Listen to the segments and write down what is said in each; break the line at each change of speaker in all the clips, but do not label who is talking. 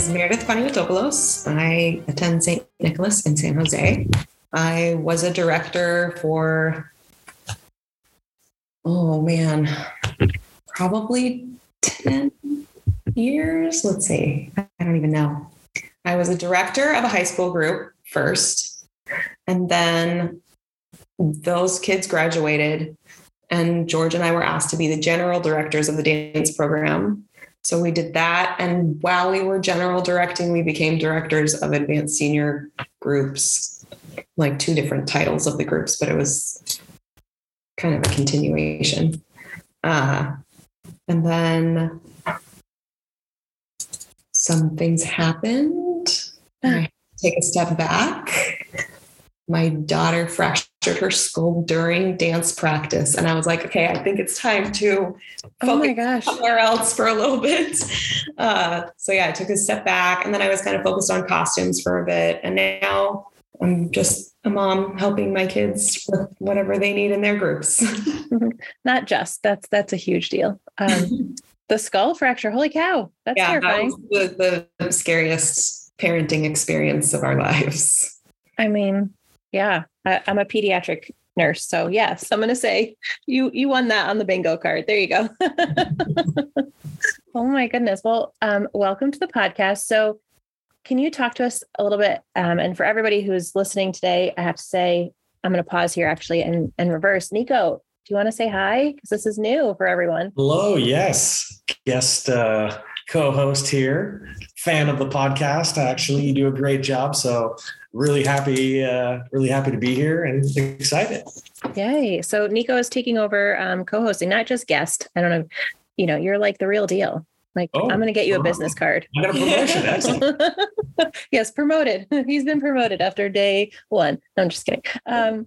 Is Meredith Panayotopoulos. I attend St. Nicholas in San Jose. I was a director for, oh man, probably 10 years. Let's see. I don't even know. I was a director of a high school group first, and then those kids graduated, and George and I were asked to be the general directors of the dance program. So we did that. And while we were general directing, we became directors of advanced senior groups, like two different titles of the groups, but it was kind of a continuation. Uh, and then some things happened. I take a step back. My daughter fractured her skull during dance practice, and I was like, "Okay, I think it's time to
oh my gosh
somewhere else for a little bit." Uh, so yeah, I took a step back, and then I was kind of focused on costumes for a bit, and now I'm just a mom helping my kids with whatever they need in their groups.
Not just that's that's a huge deal. Um, the skull fracture. Holy cow. That's yeah, terrifying.
That the, the scariest parenting experience of our lives.
I mean, yeah, I, I'm a pediatric nurse. So yes, I'm gonna say you you won that on the bingo card. There you go. oh my goodness. Well, um, welcome to the podcast. So can you talk to us a little bit? Um, and for everybody who's listening today, I have to say, I'm going to pause here actually and, and reverse. Nico, do you want to say hi? Because this is new for everyone.
Hello. Yes. Guest uh, co host here, fan of the podcast. Actually, you do a great job. So, really happy, uh, really happy to be here and excited.
Yay. So, Nico is taking over um, co hosting, not just guest. I don't know. You know, you're like the real deal. Like, oh, I'm going to get you a business card.
I got a promotion. Excellent.
yes, promoted. He's been promoted after day one. No, I'm just kidding. Um,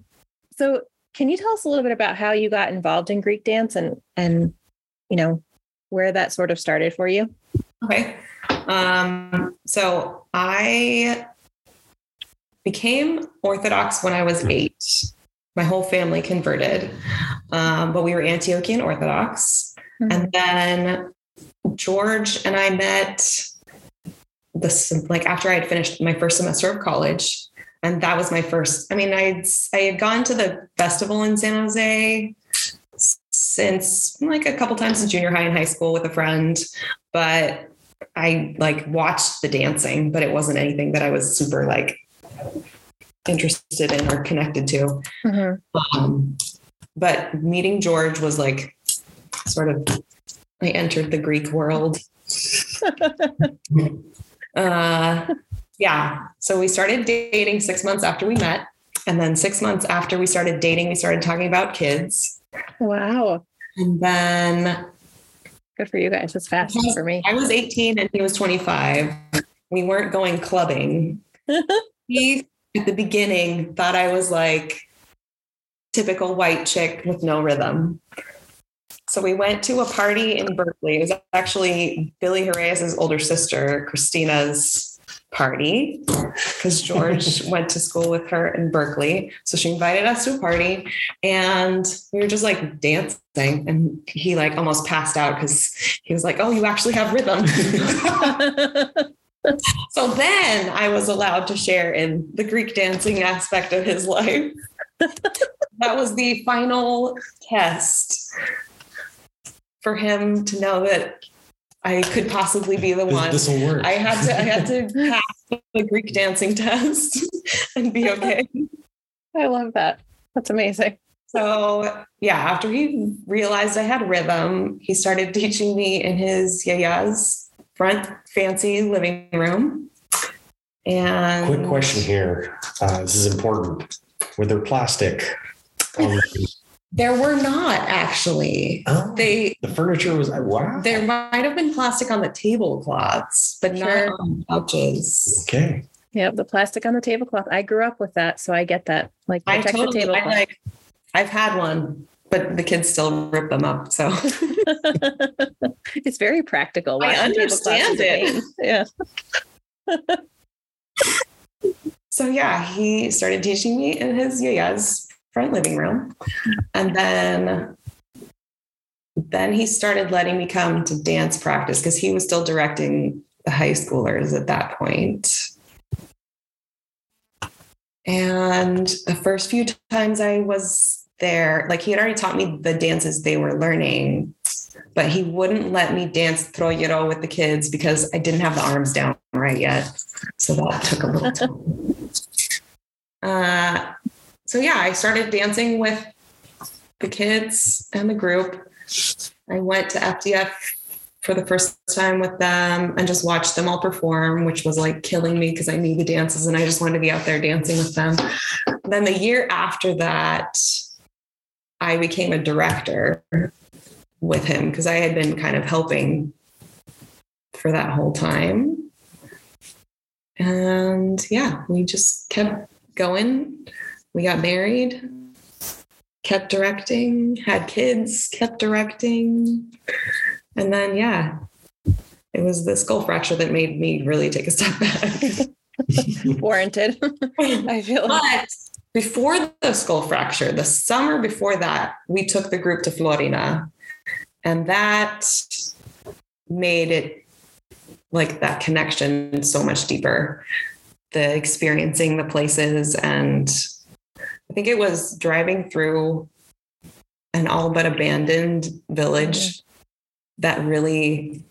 so, can you tell us a little bit about how you got involved in Greek dance and and you know where that sort of started for you?
Okay. Um, so I became Orthodox when I was eight. My whole family converted, um, but we were Antiochian Orthodox. Mm-hmm. And then George and I met this like after I had finished my first semester of college. And that was my first. I mean, I'd I had gone to the festival in San Jose since like a couple times in junior high and high school with a friend, but I like watched the dancing, but it wasn't anything that I was super like interested in or connected to. Mm-hmm. Um, but meeting George was like sort of I entered the Greek world. uh, yeah. So we started dating six months after we met. And then six months after we started dating, we started talking about kids.
Wow.
And then
good for you guys. It's fast for me.
I was 18 and he was 25. We weren't going clubbing. he at the beginning thought I was like typical white chick with no rhythm. So we went to a party in Berkeley. It was actually Billy Herreyes' older sister, Christina's party, because George went to school with her in Berkeley. So she invited us to a party and we were just like dancing. And he like almost passed out because he was like, Oh, you actually have rhythm. so then I was allowed to share in the Greek dancing aspect of his life. that was the final test for him to know that I could possibly be the one.
This will work.
I had to I had to pass the Greek dancing test and be okay.
I love that. That's amazing.
So yeah, after he realized I had rhythm, he started teaching me in his yaya's front fancy living room. And
quick question here. Uh, this is important. Were there plastic
there were not actually.
Oh, they the furniture was wow.
There might have been plastic on the tablecloths, but sure. not on couches.
Okay.
Yep, the plastic on the tablecloth. I grew up with that, so I get that. Like
I totally, I like. I've had one, but the kids still rip them up. So
it's very practical.
Why I understand it.
Yeah.
so yeah, he started teaching me in his yayas front living room. And then then he started letting me come to dance practice because he was still directing the high schoolers at that point. And the first few times I was there, like he had already taught me the dances they were learning, but he wouldn't let me dance troyero with the kids because I didn't have the arms down right yet. So that took a little time. Uh, so yeah, I started dancing with the kids and the group. I went to FDF for the first time with them and just watched them all perform, which was like killing me because I knew the dances and I just wanted to be out there dancing with them. Then the year after that, I became a director with him because I had been kind of helping for that whole time. And yeah, we just kept going. We got married, kept directing, had kids, kept directing. And then, yeah, it was the skull fracture that made me really take a step back.
Warranted. I feel
like. Before the skull fracture, the summer before that, we took the group to Florina. And that made it like that connection so much deeper. The experiencing the places. And I think it was driving through an all but abandoned village mm-hmm that really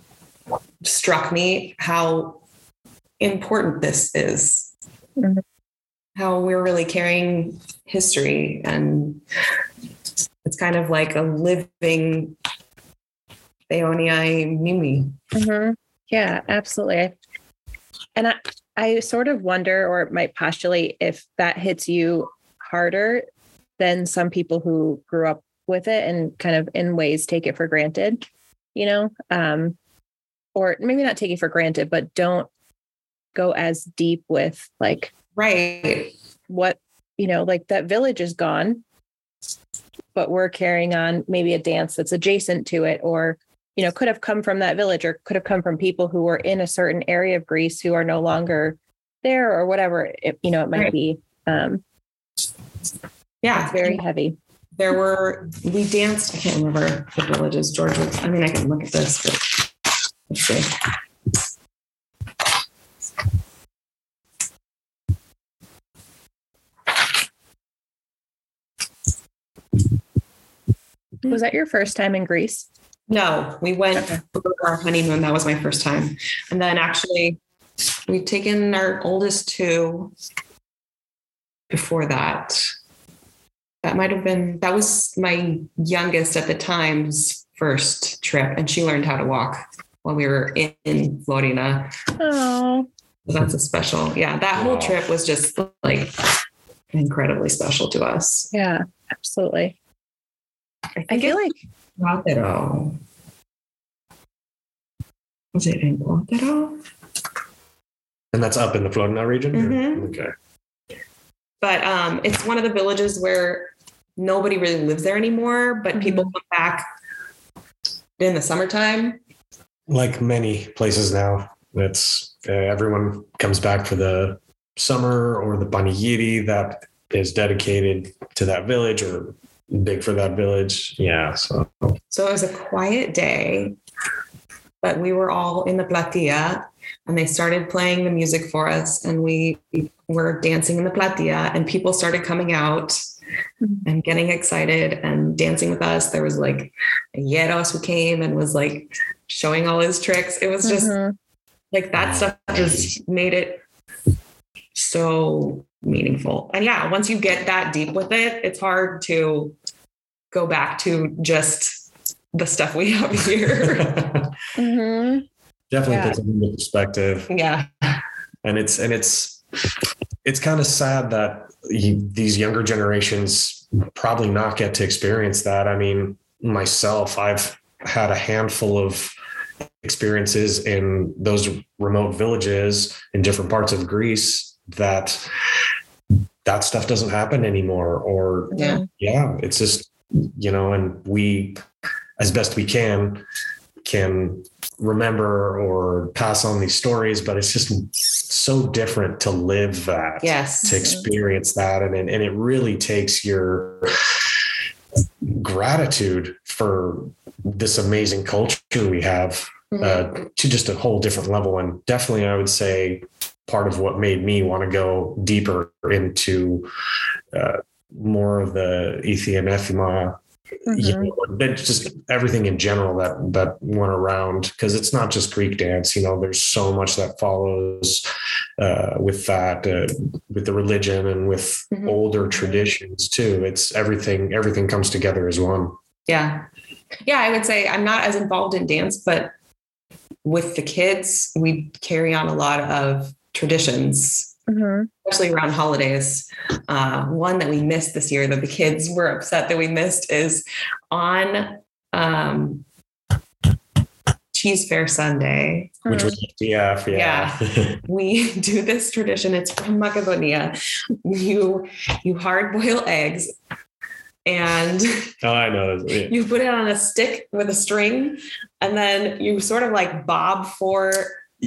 struck me how important this is. Mm-hmm. How we're really carrying history and it's kind of like a living Theoniai Mimi.
Mm-hmm. Yeah, absolutely. And I, I sort of wonder or might postulate if that hits you harder than some people who grew up with it and kind of in ways take it for granted you know, um, or maybe not take it for granted, but don't go as deep with like,
right,
what, you know, like that village is gone, but we're carrying on maybe a dance that's adjacent to it or, you know, could have come from that village or could have come from people who were in a certain area of Greece who are no longer there or whatever, it, you know, it might right. be. Um,
yeah,
it's very heavy
there were we danced. I can't remember the villages. George. Was, I mean, I can look at this, but let's see.
Was that your first time in Greece?
No, we went okay. for our honeymoon. That was my first time. And then actually, we've taken our oldest two before that that might have been that was my youngest at the time's first trip and she learned how to walk while we were in, in Florina.
Oh.
So that's a special. Yeah, that whole trip was just like incredibly special to us.
Yeah, absolutely. I, I feel like
Guatero. Was it in Guatero?
And that's up in the Florina region?
Mm-hmm.
Okay.
But um, it's one of the villages where nobody really lives there anymore, but mm-hmm. people come back in the summertime.
Like many places now, it's uh, everyone comes back for the summer or the panigiri that is dedicated to that village or big for that village. Yeah. So,
so it was a quiet day, but we were all in the platia and they started playing the music for us and we were dancing in the platia and people started coming out mm-hmm. and getting excited and dancing with us. There was like a Yeros who came and was like showing all his tricks. It was just mm-hmm. like that stuff just made it so meaningful. And yeah, once you get that deep with it, it's hard to go back to just the stuff we have here.
mm-hmm.
Definitely yeah. puts it into perspective.
Yeah.
And it's and it's it's kind of sad that these younger generations probably not get to experience that. I mean, myself, I've had a handful of experiences in those remote villages in different parts of Greece that that stuff doesn't happen anymore or
yeah,
yeah it's just you know and we as best we can can remember or pass on these stories, but it's just so different to live that,
yes,
to experience that, and and it really takes your gratitude for this amazing culture we have
Mhm.
uh, to just a whole different level. And definitely, I would say part of what made me want to go deeper into uh, more of the Ethiophema, you
Mhm.
know, but just everything in general that that went around because it's not just Greek dance. You know, there's so much that follows uh, with that, uh, with the religion and with
Mhm.
older traditions too. It's everything. Everything comes together as one.
Yeah. Yeah, I would say I'm not as involved in dance, but with the kids, we carry on a lot of traditions,
Mhm.
especially around holidays. Uh, one that we missed this year that the kids were upset that we missed is on um, Cheese Fair Sunday.
Which was FDF, yeah.
we do this tradition. It's from Macedonia. You you hard boil eggs and
oh, I know. Yeah.
you put it on a stick with a string, and then you sort of like bob for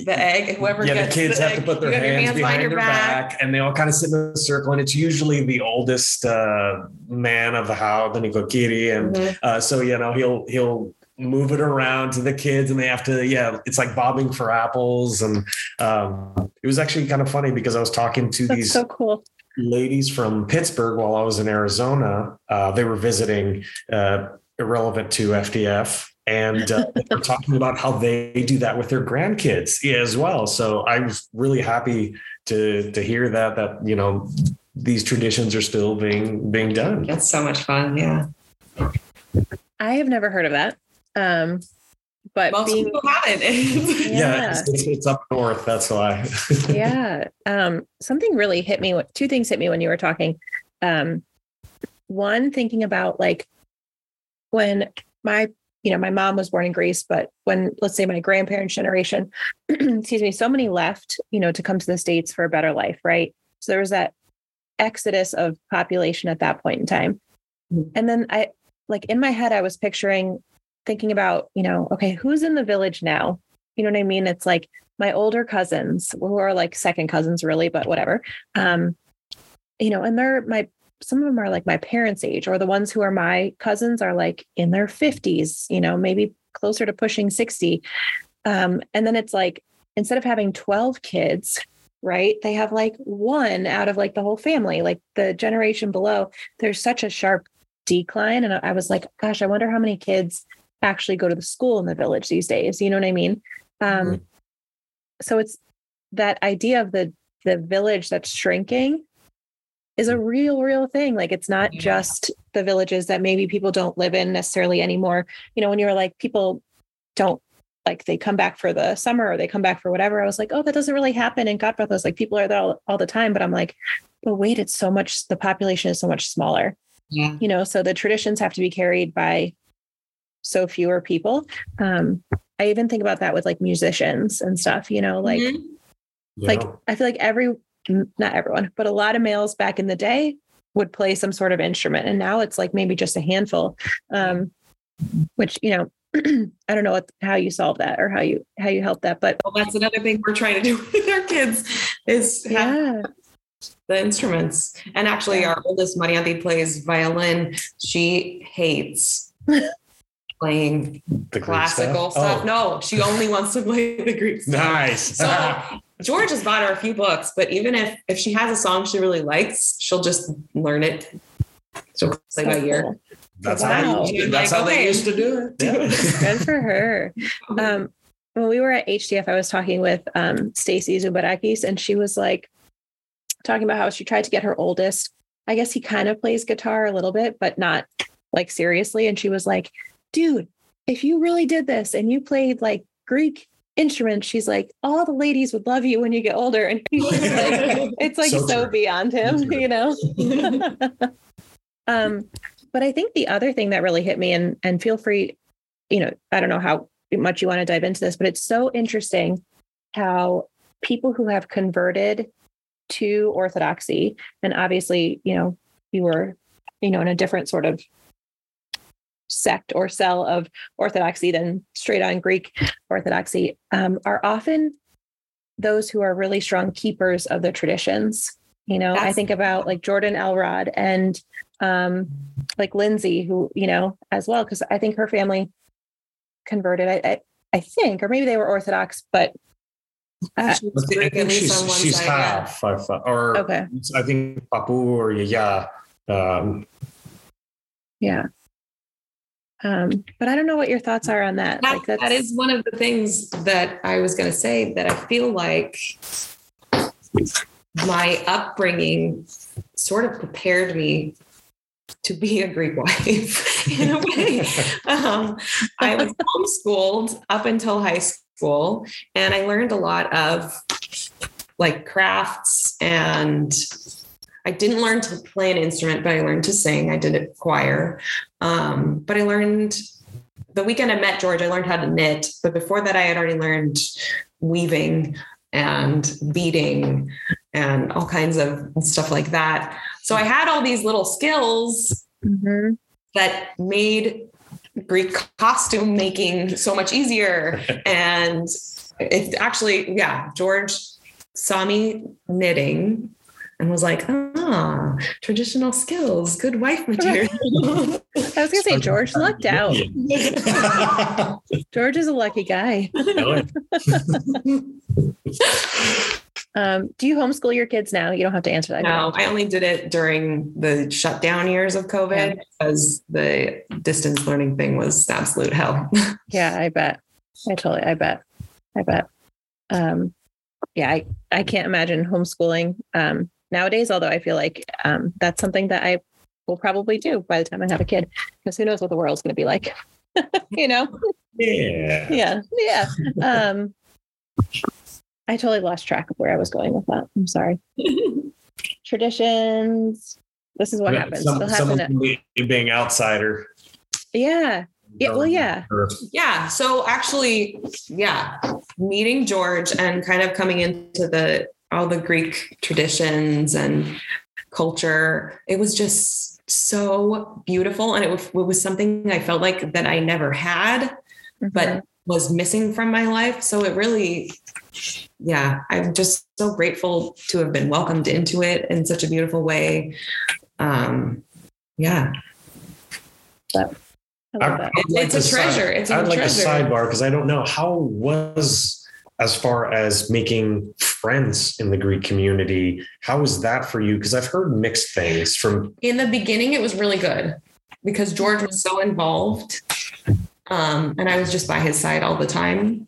the egg. Whoever
yeah, the kids
the
have
egg,
to put their
you have your
hands, behind their back. and they all kind of sit in a circle. And it's usually the oldest uh, man of the house, the Nikokiri. And
Mhm.
uh, so, you know, he'll he'll move it around to the kids and they have to, yeah, it's like bobbing for apples. And um, it was actually kind of funny because I was talking to
That's
these
so cool.
ladies from Pittsburgh while I was in Arizona. Uh, they were visiting, uh, irrelevant to FDF. And uh, they were talking about how they do that with their grandkids as well. So I was really happy to to hear that that you know these traditions are still being being done.
That's so much fun. Yeah.
I have never heard of that. Um, but
Most
being
people haven't.
Yeah,
Yeah.
it's, it's, it's up north. That's why.
yeah um something really hit me two things hit me when you were talking um one thinking about like when my you know my mom was born in greece but when let's say my grandparents generation excuse me so many left you know to come to the states for a better life right? So there was that exodus of population at that point in time.
Mhm.
and then i like in my head i was picturing thinking about you know okay who's in the village now? You know what i mean? It's like my older cousins who are like second cousins really but whatever. Um you know and they're my some of them are like my parents age or the ones who are my cousins are like in their 50s you know maybe closer to pushing 60 um and then it's like instead of having 12 kids right they have like one out of like the whole family like the generation below there's such a sharp decline and i was like gosh i wonder how many kids actually go to the school in the village these days you know what i mean um
Mhm.
so it's that idea of the the village that's shrinking is a real real thing like it's not
Yeah.
just the villages that maybe people don't live in necessarily anymore you know when you were like people don't like they come back for the summer or they come back for whatever i was like oh that doesn't really happen in Godbrook. I was like people are there all, all the time but i'm like but wait it's so much the population is so much smaller
yeah.
you know so the traditions have to be carried by so fewer people um i even think about that with like musicians and stuff you know like
Mhm.
like i feel like every m- not everyone but a lot of males back in the day would play some sort of instrument and now it's like maybe just a handful um which you know i don't know what how you solve that or how you how you help that but
Well, that's another thing we're trying to do with our kids is
yeah
the instruments. And actually,
Yeah.
our oldest Marianthi plays violin. She hates playing
The Greek
classical stuff.
Oh,
No, she only wants to play the Greek stuff.
nice.
So George has bought her a few books, but even if if she has a song she really likes, she'll just learn it. She'll play
so
by ear.
cool.
that's
Wow.
how, you, that's
Like,
how they
okay.
used to do it.
Do it.
good for her um when we were at HDF, I was talking with um, Stacy Zubarakis, and she was like talking about how she tried to get her oldest. I guess he kind of plays guitar a little bit, but not like seriously. And she was like, dude, if you really did this and you played like Greek instruments, she's like, all the ladies would love you when you get older. And he's like, it's like
So
so, beyond him,
So
you know? um, but I think the other thing that really hit me, and and feel free, you know, I don't know how much you want to dive into this, but it's so interesting how people who have converted to orthodoxy, and obviously, you know, you were, you know, in a different sort of sect or cell of orthodoxy than straight on Greek orthodoxy, um, are often those who are really strong keepers of the traditions. You know, I think about like Jordan Elrod and um, like Lindsay, who, you know, as well, because I think her family converted. I, I, I think, or maybe they were Orthodox, but uh,
She was
I think, I think she's she's
side, yeah.
half, or
okay,
I think Papu or Yaya. Um,
yeah. Um, but I don't know what your thoughts are on that.
That,
like
that is one of the things that I was going to say that I feel like my upbringing sort of prepared me to be a Greek wife in a way. Um, I was homeschooled up until high school, and I learned a lot of like crafts and I didn't learn to play an instrument, but I learned to sing. I did a choir. Um, but I learned the weekend I met George, I learned how to knit. But before that, I had already learned weaving and beading and all kinds of stuff like that. So I had all these little skills
Mhm.
that made Greek costume making so much easier. and it actually, yeah, George saw me knitting and was like, ah, traditional skills, good wife material.
I was gonna say George lucked out. George is a lucky guy. Um, do you homeschool your kids now? You don't have to answer that.
no, I only did it during the shutdown years of COVID because the distance learning thing was absolute hell.
Yeah, I bet. I totally, I bet. I bet. Um, yeah, I, I can't imagine homeschooling um, nowadays, although I feel like um, that's something that I will probably do by the time I have a kid, because who knows what the world's going to be like, you know?
yeah.
Yeah. Yeah. Um, I totally lost track of where I was going with that. I'm sorry. Traditions. This is what
Yeah,
happens.
some-
happen.
someone
At,
being outsider.
yeah. Yeah. Well, yeah.
Yeah. So actually, yeah, meeting George and kind of coming into the all the Greek traditions and culture, it was just so beautiful. And it was, it was something I felt like that I never had. but
Mhm.
was missing from my life. So it really, yeah, I'm just so grateful to have been welcomed into it in such a beautiful way. Um, yeah,
I love that.
It's-
like
it's a
to side-
treasure. It's a
I'd like
treasure.
a sidebar because I don't know how was as far as making friends in the Greek community. How was that for you? Because I've heard mixed things from.
in the beginning, it was really good because George was so involved. Um, and I was just by his side all the time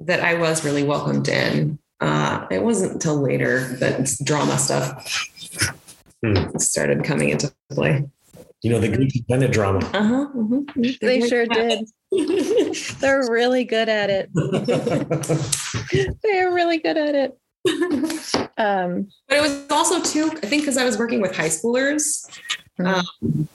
that I was really welcomed in. Uh, it wasn't until later that drama stuff
Hmm.
started coming into play.
You know, the Greek invented drama.
Uh-huh. mhm.
They sure did. They're really good at it. They're really good at it. Um,
but it was also too, I think, because I was working with high schoolers, um,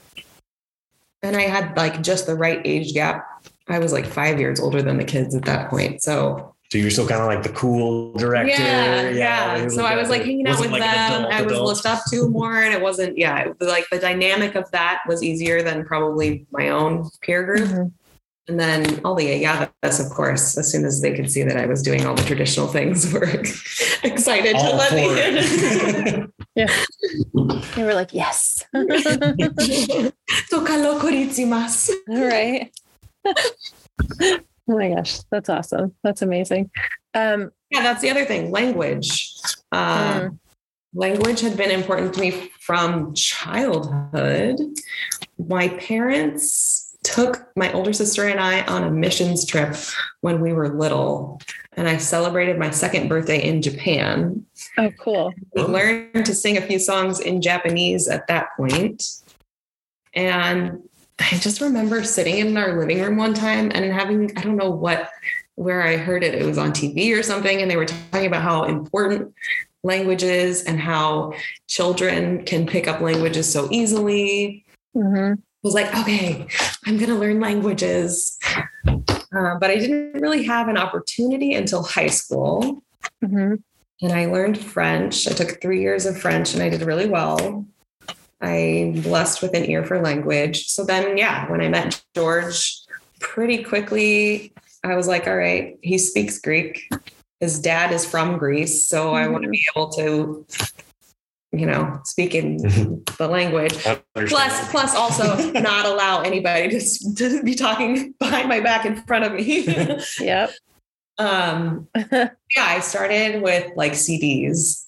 and I had like just the right age gap. I was like five years older than the kids at that point, so
So you're still kind of like the cool director.
yeah, yeah.
it
So I was like hanging out with
wasn't
them.
adult
I was
adult.
looked up to more, and it wasn't. Yeah, it was like the dynamic of that was easier than probably my own peer group.
mhm.
And then all the yayas, of course, as soon as they could see that I was doing all the traditional things, were excited to let me
it.
in.
They were like, yes.
Tocalo koritsimas.
All right. Oh my gosh, that's awesome. That's amazing. Um,
Yeah, that's the other thing. Language. Uh,
Mm.
Language had been important to me from childhood. My parents took my older sister and I on a missions trip when we were little, and I celebrated my second birthday in Japan.
oh, cool.
We learned to sing a few songs in Japanese at that point. And I just remember sitting in our living room one time and having, I don't know what, where I heard it. It was on TV or something. And they were talking about how important language is and how children can pick up languages so easily.
Mhm.
I was like, okay, I'm going to learn languages. Uh, but I didn't really have an opportunity until high school
Mhm.
and I learned French. I took three years of French and I did really well. I blessed with an ear for language. So then, yeah, when I met George, pretty quickly, I was like, all right, he speaks Greek. His dad is from Greece. So I want to be able to you know, speaking the language. Plus, plus also not allow anybody to, to be talking behind my back in front of me.
yep.
Um, yeah, I started with like CDs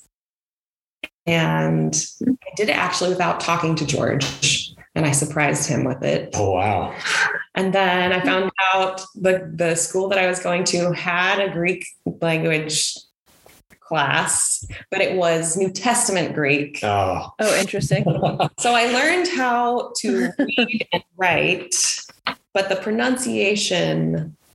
and hmm. I did it actually without talking to George and I surprised him with it.
Oh wow.
And then I hmm. found out the the school that I was going to had a Greek language class, but it was New Testament Greek.
Oh.
Oh, interesting.
So I learned how to read and write, but the pronunciation
Yeah,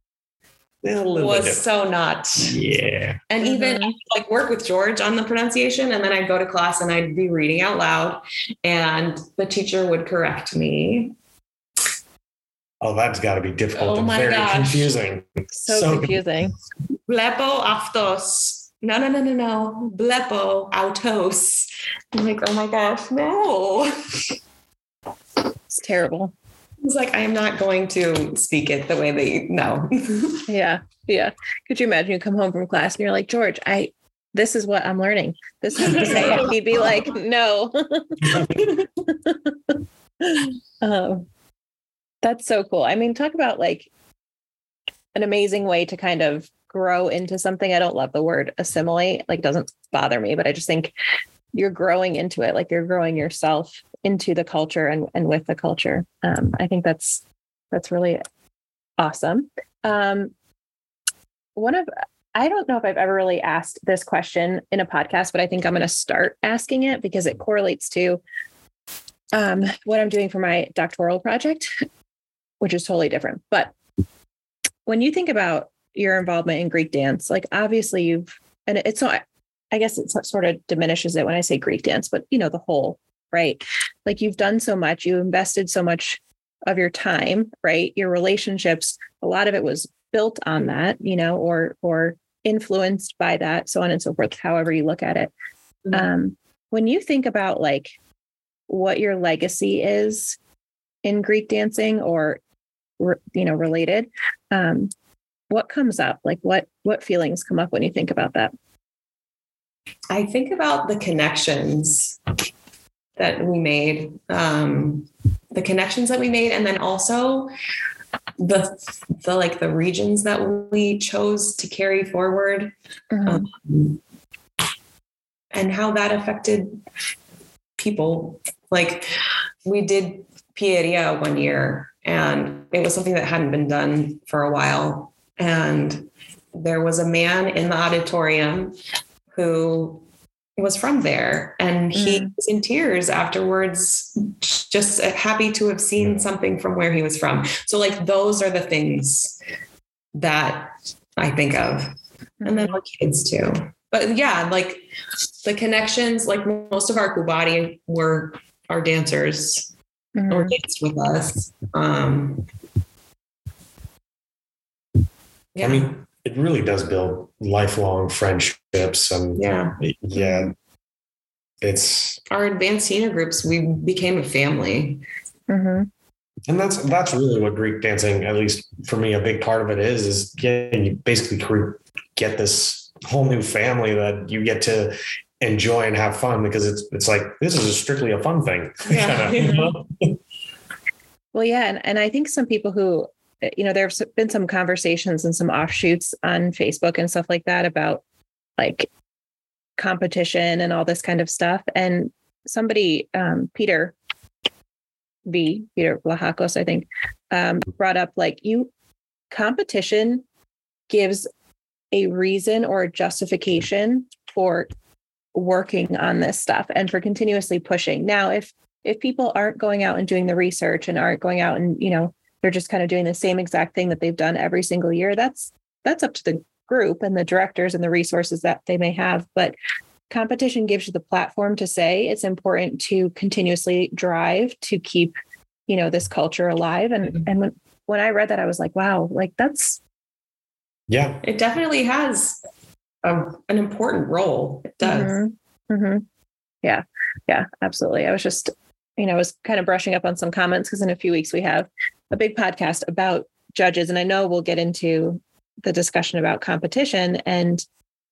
a little bit
was
different.
so not.
Yeah.
And even
Mhm.
like work with George on the pronunciation, and then I'd go to class and I'd be reading out loud, and the teacher would correct me.
Oh, that's got to be difficult
Oh
and
my
very
gosh.
confusing.
So,
So-
confusing.
Blepo aftos. No, no, no, no, no. Blepo autos. I'm like, oh my gosh, no.
It's terrible.
It's like I am not going to speak it the way they know.
Yeah. Yeah. Could you imagine you come home from class and you're like, George, I this is what I'm learning. This is say. He'd be like, no. um, that's so cool. I mean, talk about like an amazing way to kind of grow into something. I don't love the word assimilate, like doesn't bother me, but I just think you're growing into it, like you're growing yourself into the culture and, and with the culture. Um, I think that's that's really awesome. Um, one of I don't know if I've ever really asked this question in a podcast, but I think I'm going to start asking it because it correlates to um, what I'm doing for my doctoral project, which is totally different. But when you think about your involvement in Greek dance, like obviously you've, and it's not, I guess it sort of diminishes it when I say Greek dance, but you know, the whole, right? Like you've done so much, you invested so much of your time, right? Your relationships, a lot of it was built on that, you know, or, or influenced by that, so on and so forth, however you look at it.
Mhm.
Um, when you think about like what your legacy is in Greek dancing or, you know, related, um, what comes up? Like what, what feelings come up when you think about that?
I think about the connections that we made, um, the connections that we made, and then also the the like the regions that we chose to carry forward,
Mhm.
um, and how that affected people. Like we did Pieria one year, and it was something that hadn't been done for a while, and there was a man in the auditorium who was from there. And he
Mm.
was in tears afterwards just happy to have seen something from where he was from. So like those are the things that i think of. And then our kids too. But yeah like the connections like most of our kubati were our dancers.
Mhm.
or danced with us. Um yeah.
I mean, it really does build lifelong friendships and
yeah
yeah. It's
our advanced senior groups we became a family
Mhm.
and that's that's really what Greek dancing, at least for me, a big part of it is, is yeah, you basically cre- get this whole new family that you get to enjoy and have fun because it's it's like this is strictly a fun thing.
Yeah.
Well, yeah, and, and I think some people who, you know, there's been some conversations and some offshoots on Facebook and stuff like that about like competition and all this kind of stuff. And somebody, um, Peter V, Peter Vlahakos, I think, um, brought up like you competition gives a reason or a justification for working on this stuff and for continuously pushing. Now, if if people aren't going out and doing the research and aren't going out and you know they're just kind of doing the same exact thing that they've done every single year that's that's up to the group and the directors and the resources that they may have but competition gives you the platform to say it's important to continuously drive to keep you know this culture alive and
Mhm.
and when when i read that i was like wow like that's
yeah.
it definitely has a, an important role it does
Mhm. Mhm. Yeah. Yeah, absolutely. I was just, you know, I was kind of brushing up on some comments because in a few weeks we have a big podcast about judges. And I know we'll get into the discussion about competition. And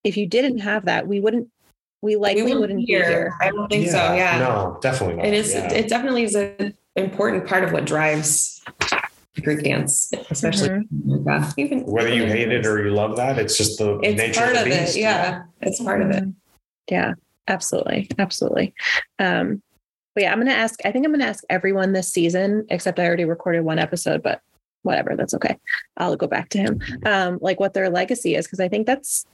if you didn't have that, we wouldn't we likely
we
wouldn't hear. here.
I don't think so. Yeah.
No, definitely not.
It is.
Yeah.
It definitely is an important part of what drives Greek dance, especially
Mhm.
in even
Whether you hate it or you love that, it's just the
it's
nature
part
of
of
beast.
it. Yeah, it's part of it.
Mhm. Yeah, absolutely. Absolutely. Um, but yeah, I'm going to ask, I think I'm going to ask everyone this season, except I already recorded one episode, but whatever, that's okay. I'll go back to him. Um, like what their legacy is. Cause I think that's,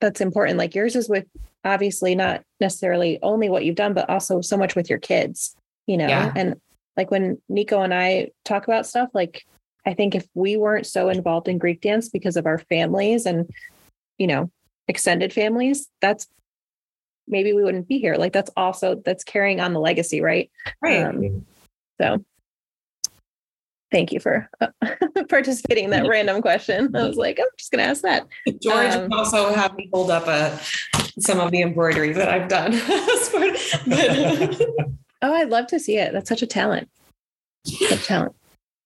that's important. Like yours is with obviously not necessarily only what you've done, but also so much with your kids, you know?
Yeah.
And like when Nico and I talk about stuff, like I think if we weren't so involved in Greek dance because of our families and, you know, extended families, that's maybe we wouldn't be here. Like that's also that's carrying on the legacy, right?
Right.
Um, so thank you for uh, participating in that random question. I was like, I'm just gonna ask that.
George
um,
also have me hold up a some of the embroidery that I've done. but-
Oh, I'd love to see it. That's such a talent. Such a talent.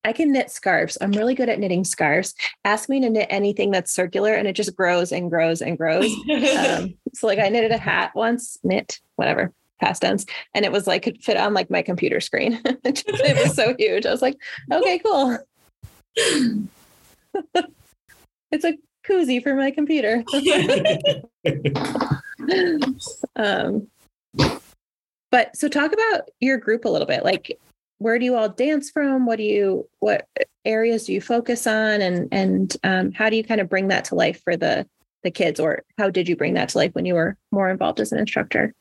I can knit scarves. I'm really good at knitting scarves. Ask me to knit anything that's circular and it just grows and grows and grows. Um, so like I knitted a hat once, knit, whatever, past tense. And it was like could fit on like my computer screen. it was so huge. I was like, okay, cool. it's a koozie for my computer. um, but so talk about your group a little bit. Like, where do you all dance from? What do you, what areas do you focus on, and and um, how do you kind of bring that to life for the the kids, or how did you bring that to life when you were more involved as an instructor?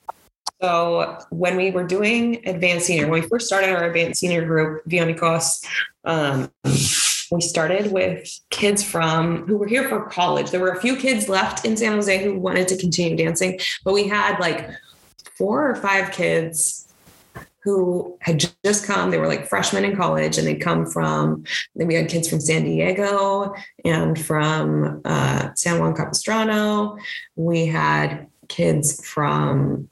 So when we were doing advanced senior, when we first started our advanced senior group, Vionicos, um, we started with kids from who were here for college. There were a few kids left in San Jose who wanted to continue dancing, but we had like four or five kids who had just come. They were like freshmen in college, and they'd come from. Then we had kids from San Diego and from uh, San Juan Capistrano. We had kids from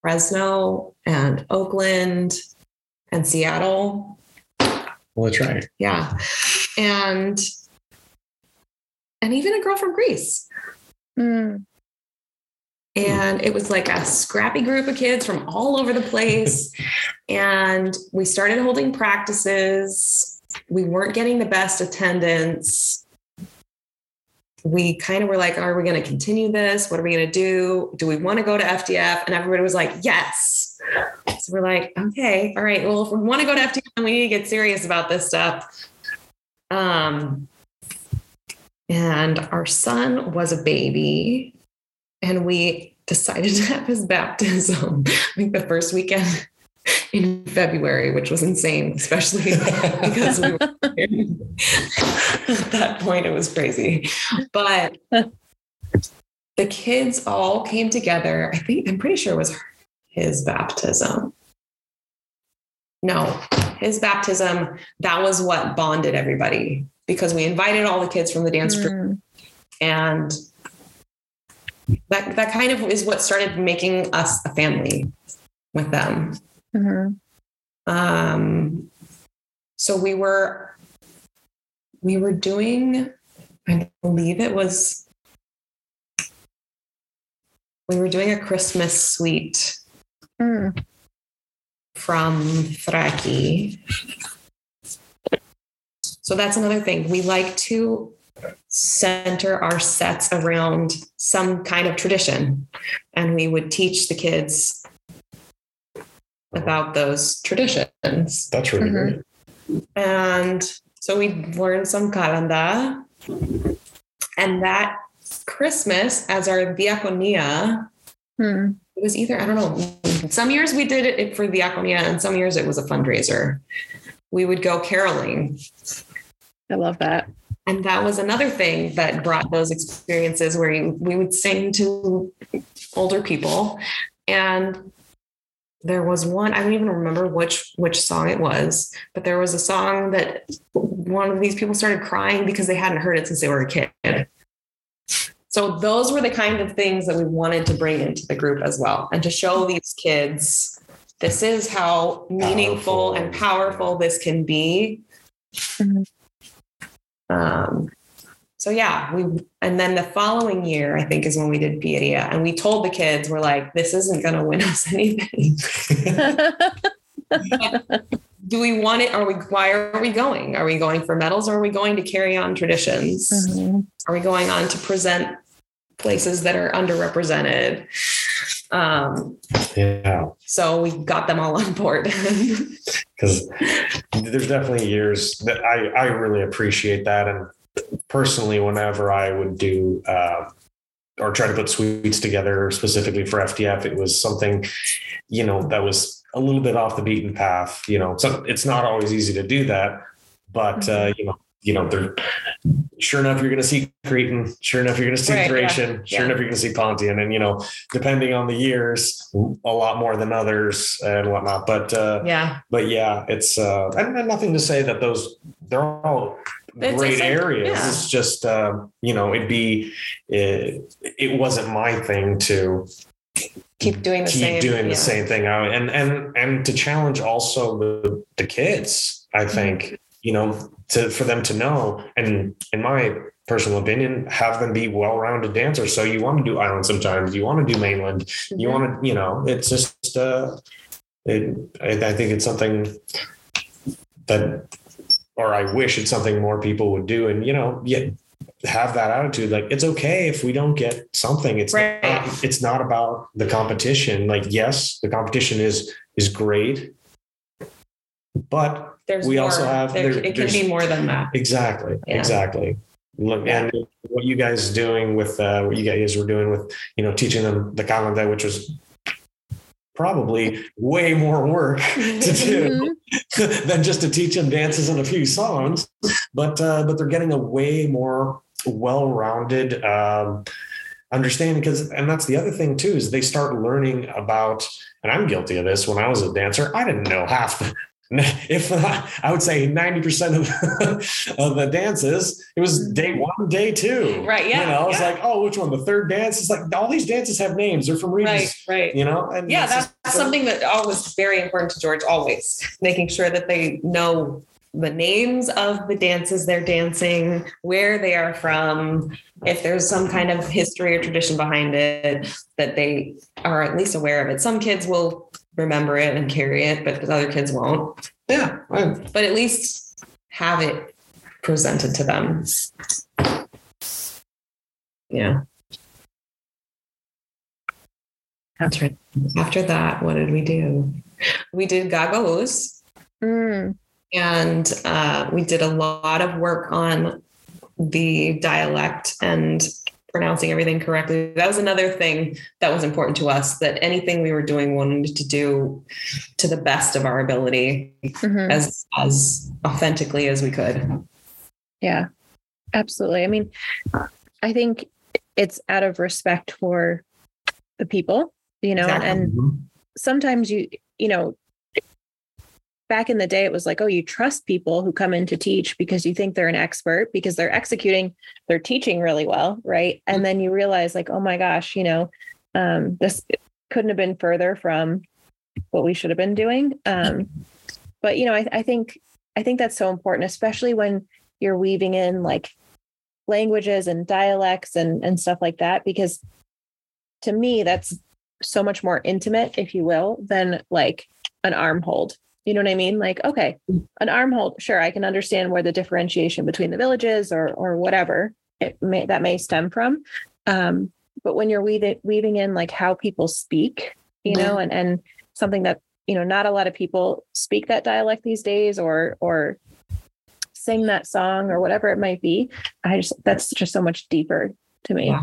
Fresno and Oakland and Seattle.
Well, that's right.
Yeah. And and even a girl from Greece.
Mm,
And it was like a scrappy group of kids from all over the place. and we started holding practices. We weren't getting the best attendance. We kind of were like, are we going to continue this? What are we going to do? Do we want to go to FDF? And everybody was like, yes. So we're like, okay, all right. Well, if we want to go to FDF, we need to get serious about this stuff. Um, and our son was a baby and we decided to have his baptism. I think the first weekend in February, which was insane, especially because we were at that point, it was crazy. But the kids all came together. I think I'm pretty sure it was his baptism. No, his baptism, that was what bonded everybody because we invited all the kids from the dance group
mm,
and that that kind of is what started making us a family with them
mhm.
um so we were we were doing i believe it was we were doing a christmas suite
Mm,
from Thraki. So that's another thing. We like to center our sets around some kind of tradition, and we would teach the kids about those traditions.
That's really
Mhm.
great.
And so we learned some kalanda. And that Christmas, as our diaconia,
mm.
it was either, I don't know, some years we did it for diaconia, and some years it was a fundraiser. We would go caroling.
I love that.
And that was another thing that brought those experiences where you, we would sing to older people. And there was one, I don't even remember which which song it was, but there was a song that one of these people started crying because they hadn't heard it since they were a kid. So those were the kind of things that we wanted to bring into the group as well and to show these kids this is how meaningful
Powerful.
and powerful this can be
Mhm.
Um, so yeah, we and then the following year, I think, is when we did Piedia, and we told the kids, we're like, this isn't going to win us anything. Do we want it? Are we? Why are we going? Are we going for medals, or are we going to carry on traditions?
Mm-hmm.
Are we going on to present places that are underrepresented? Um,
yeah.
so we got them all on board.
because there's definitely years that I, I really appreciate that. And personally, whenever I would do uh, or try to put suites together specifically for FDF, it was something, you know, that was a little bit off the beaten path. You know, so it's not always easy to do that, but uh, you know, you know, they're sure enough, you're going to see Cretan. Sure enough, you're going to see
Right, yeah,
Sure
yeah.
enough, you're going to see Pontian. And, you know, depending on the years, a lot more than others and whatnot. But, uh,
yeah,
but yeah, it's, uh, and, nothing to say that those, they're all
It's-
great
like-
areas.
yeah.
It's just, um, you know, it'd be, it, it wasn't my thing to
keep doing the
keep
same.
doing
yeah.
the same thing and and and to challenge also the the kids i
Mm-hmm.
think you know to for them to know and in my personal opinion have them be well-rounded dancers. So you want to do island sometimes you want to do mainland you
Mhm.
want to you know it's just uh it, I, I think it's something that or i wish it's something more people would do. And you know yeah have that attitude like it's okay if we don't get something. It's
Right.
not, it's not about the competition. Like yes the competition is is great. But
There's
We
more.
also have-
There,
there-
it can be more than that.
exactly
Yeah.
exactly look and what you guys doing with uh what you guys were doing with you know teaching them the calendar which was probably way more work to do
Mhm.
than just to teach them dances and a few songs but uh but they're getting a way more well-rounded um understanding because and that's the other thing too is they start learning about and i'm guilty of this when i was a dancer i didn't know half the if not, I would say 90% of, of the dances, it was mm-hmm. day one, day two.
Right, yeah,
You know, it's
yeah.
like, oh, which one? The third dance? It's like all these dances have names. They're from regions,
Right, right.
you know? And
Yeah, that's
just-
something that always very important to George, always making sure that they know the names of the dances they're dancing, where they are from, if there's some kind of history or tradition behind it, that they are at least aware of it. Some kids will remember it and carry it, but other kids won't.
Yeah. I-
But at least have it presented to them. Yeah. That's right. After that, what did we do? We did Gagos
Mm.
and uh, we did a lot of work on the dialect and pronouncing everything correctly. That was another thing that was important to us that anything we were doing, wanted to do to the best of our ability
Mhm.
as as authentically as we could.
Yeah, absolutely. I mean, I think it's out of respect for the people, you know,
Exactly.
and sometimes you, you know, back in the day, it was like, oh, you trust people who come in to teach because you think they're an expert because they're executing, they're teaching really well. Right. And then you realize, like, oh my gosh, you know, um, this couldn't have been further from what we should have been doing. Um, but, you know, I, I think, I think that's so important, especially when you're weaving in like languages and dialects and, and stuff like that, because to me, that's so much more intimate, if you will, than like an arm hold. You know what I mean? Like, okay, an arm hold, sure, I can understand where the differentiation between the villages or or whatever it may that may stem from. Um, but when you're weaving weaving in like how people speak, you know, and and something that you know not a lot of people speak that dialect these days or or sing that song or whatever it might be. I just that's just so much deeper to me.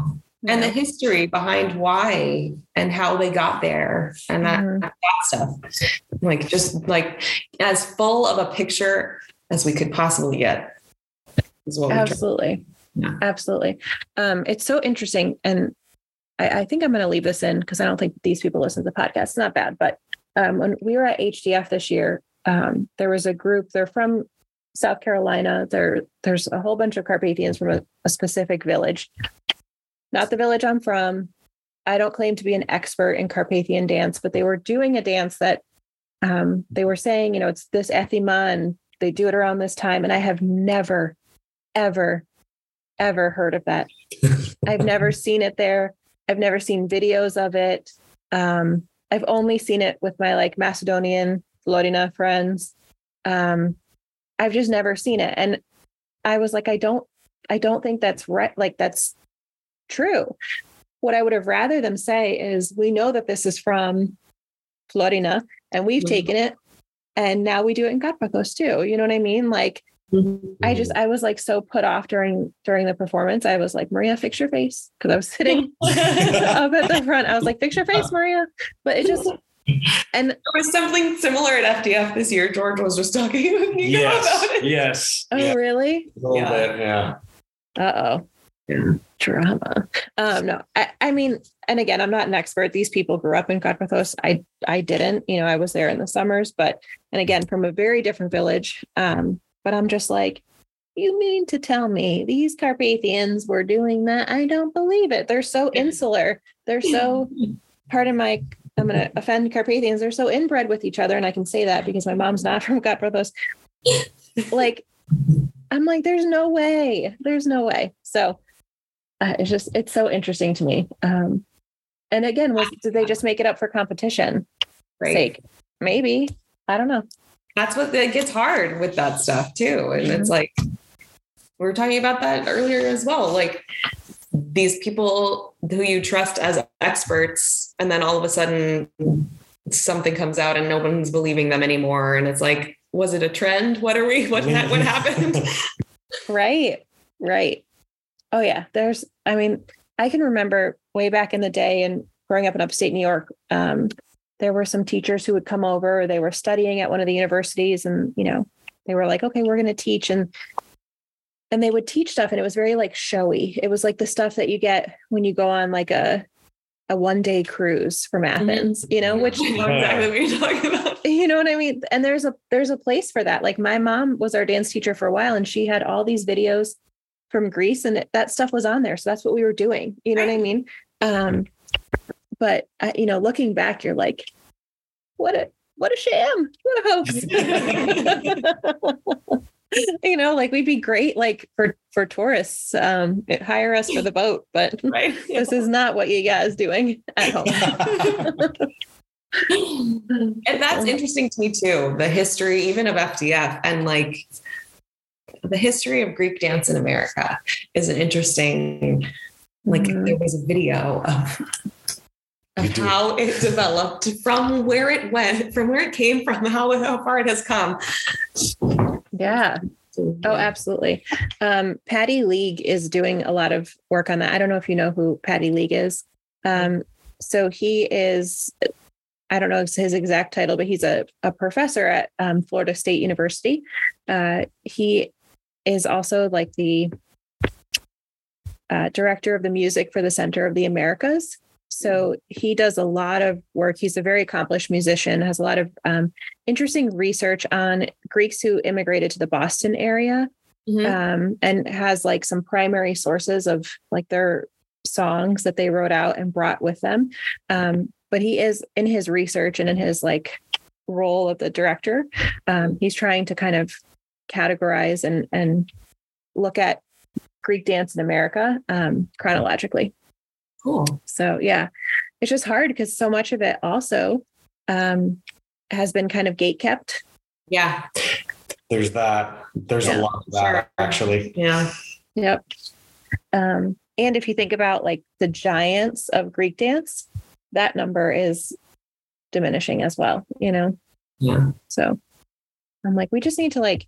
Yeah. And the history behind why and how they got there and that,
Mhm.
that stuff. Like just like as full of a picture as we could possibly get is what.
Absolutely.
Yeah.
Absolutely. Um, it's so interesting. And I, I think I'm going to leave this in because I don't think these people listen to the podcast. It's not bad. But um, when we were at HDF this year, um, there was a group, they're from South Carolina. There, there's a whole bunch of Carpathians from a, a specific village, not the village I'm from. I don't claim to be an expert in Carpathian dance, but they were doing a dance that um, they were saying, you know, it's this ethima and they do it around this time. And I have never, ever, ever heard of that. I've never seen it there. I've never seen videos of it. Um, I've only seen it with my like Macedonian Florina friends. Um, I've just never seen it. And I was like, I don't, I don't think that's right. Like that's true. What I would have rather them say is, we know that this is from Florina and we've
Mhm.
taken it and now we do it in Carpathos too. You know what I mean? Like I just I was like so put off during during the performance. I was like, Maria, fix your face. Cause I was sitting up at the front. I was like, fix your face, Maria. But it just and
There was something similar at FDF this year. George was just talking with me
yes.
about it.
Yes.
oh
yeah,
really?
a little
Yeah.
bit. Yeah.
Uh-oh. Drama. Um, no, I, I mean, and again, I'm not an expert. These people grew up in Carpathos. I I didn't, you know, I was there in the summers, but and again, from a very different village. Um, but I'm just like, you mean to tell me these Carpathians were doing that? I don't believe it. They're so insular. They're so pardon my I'm gonna offend Carpathians. They're so inbred with each other, and I can say that because my mom's not from Carpathos. like, I'm like, there's no way. There's no way. So uh, it's just it's so interesting to me. Um, and again, was did they just make it up for competition
Right.
sake? Maybe I don't know.
That's what it gets hard with that stuff too. And it's like we were talking about that earlier as well. Like these people who you trust as experts, and then all of a sudden something comes out and no one's believing them anymore. And it's like, was it a trend? What are we? What ha- what happened?
Right. Right. Oh yeah. There's I mean, I can remember way back in the day and growing up in upstate New York, um, there were some teachers who would come over, they were studying at one of the universities and, you know, they were like, okay, we're going to teach and and they would teach stuff and it was very like showy. It was like the stuff that you get when you go on like a a one day cruise from Athens, you know, which
I know exactly what you're talking about.
you know what I mean? And there's a there's a place for that. Like my mom was our dance teacher for a while and she had all these videos from Greece and it, that stuff was on there. So that's what we were doing. You know what I mean? Um but uh, you know, looking back you're like what a what a sham. What a hoax. you know, like we'd be great like for for tourists um hire us for the boat, but
Right.
this is not what you guys doing at home.
and that's interesting to me too the history even of fdf and like the history of greek dance in america is an interesting like
Mhm.
there was a video of of how it developed from where it went from where it came from how, how far it has come
Yeah. Oh, absolutely. Um, Patty League is doing a lot of work on that. I don't know if you know who Patty League is. Um, so he is, I don't know his exact title, but he's a, a professor at um, Florida State University. Uh, he is also like the uh, director of the music for the Center of the Americas. So he does a lot of work. He's a very accomplished musician, has a lot of um, interesting research on Greeks who immigrated to the Boston area
Mhm.
um, and has like some primary sources of like their songs that they wrote out and brought with them. Um, but he is in his research and in his like role of the director, um, he's trying to kind of categorize and and look at Greek dance in America um, chronologically.
cool
So yeah, it's just hard because so much of it also um, has been kind of gate kept.
yeah
There's that. There's
Yeah,
a lot of that
sure.
actually.
yeah
Yep. Um, and if you think about like the giants of Greek dance, that number is diminishing as well, you know?
yeah
So I'm like, we just need to like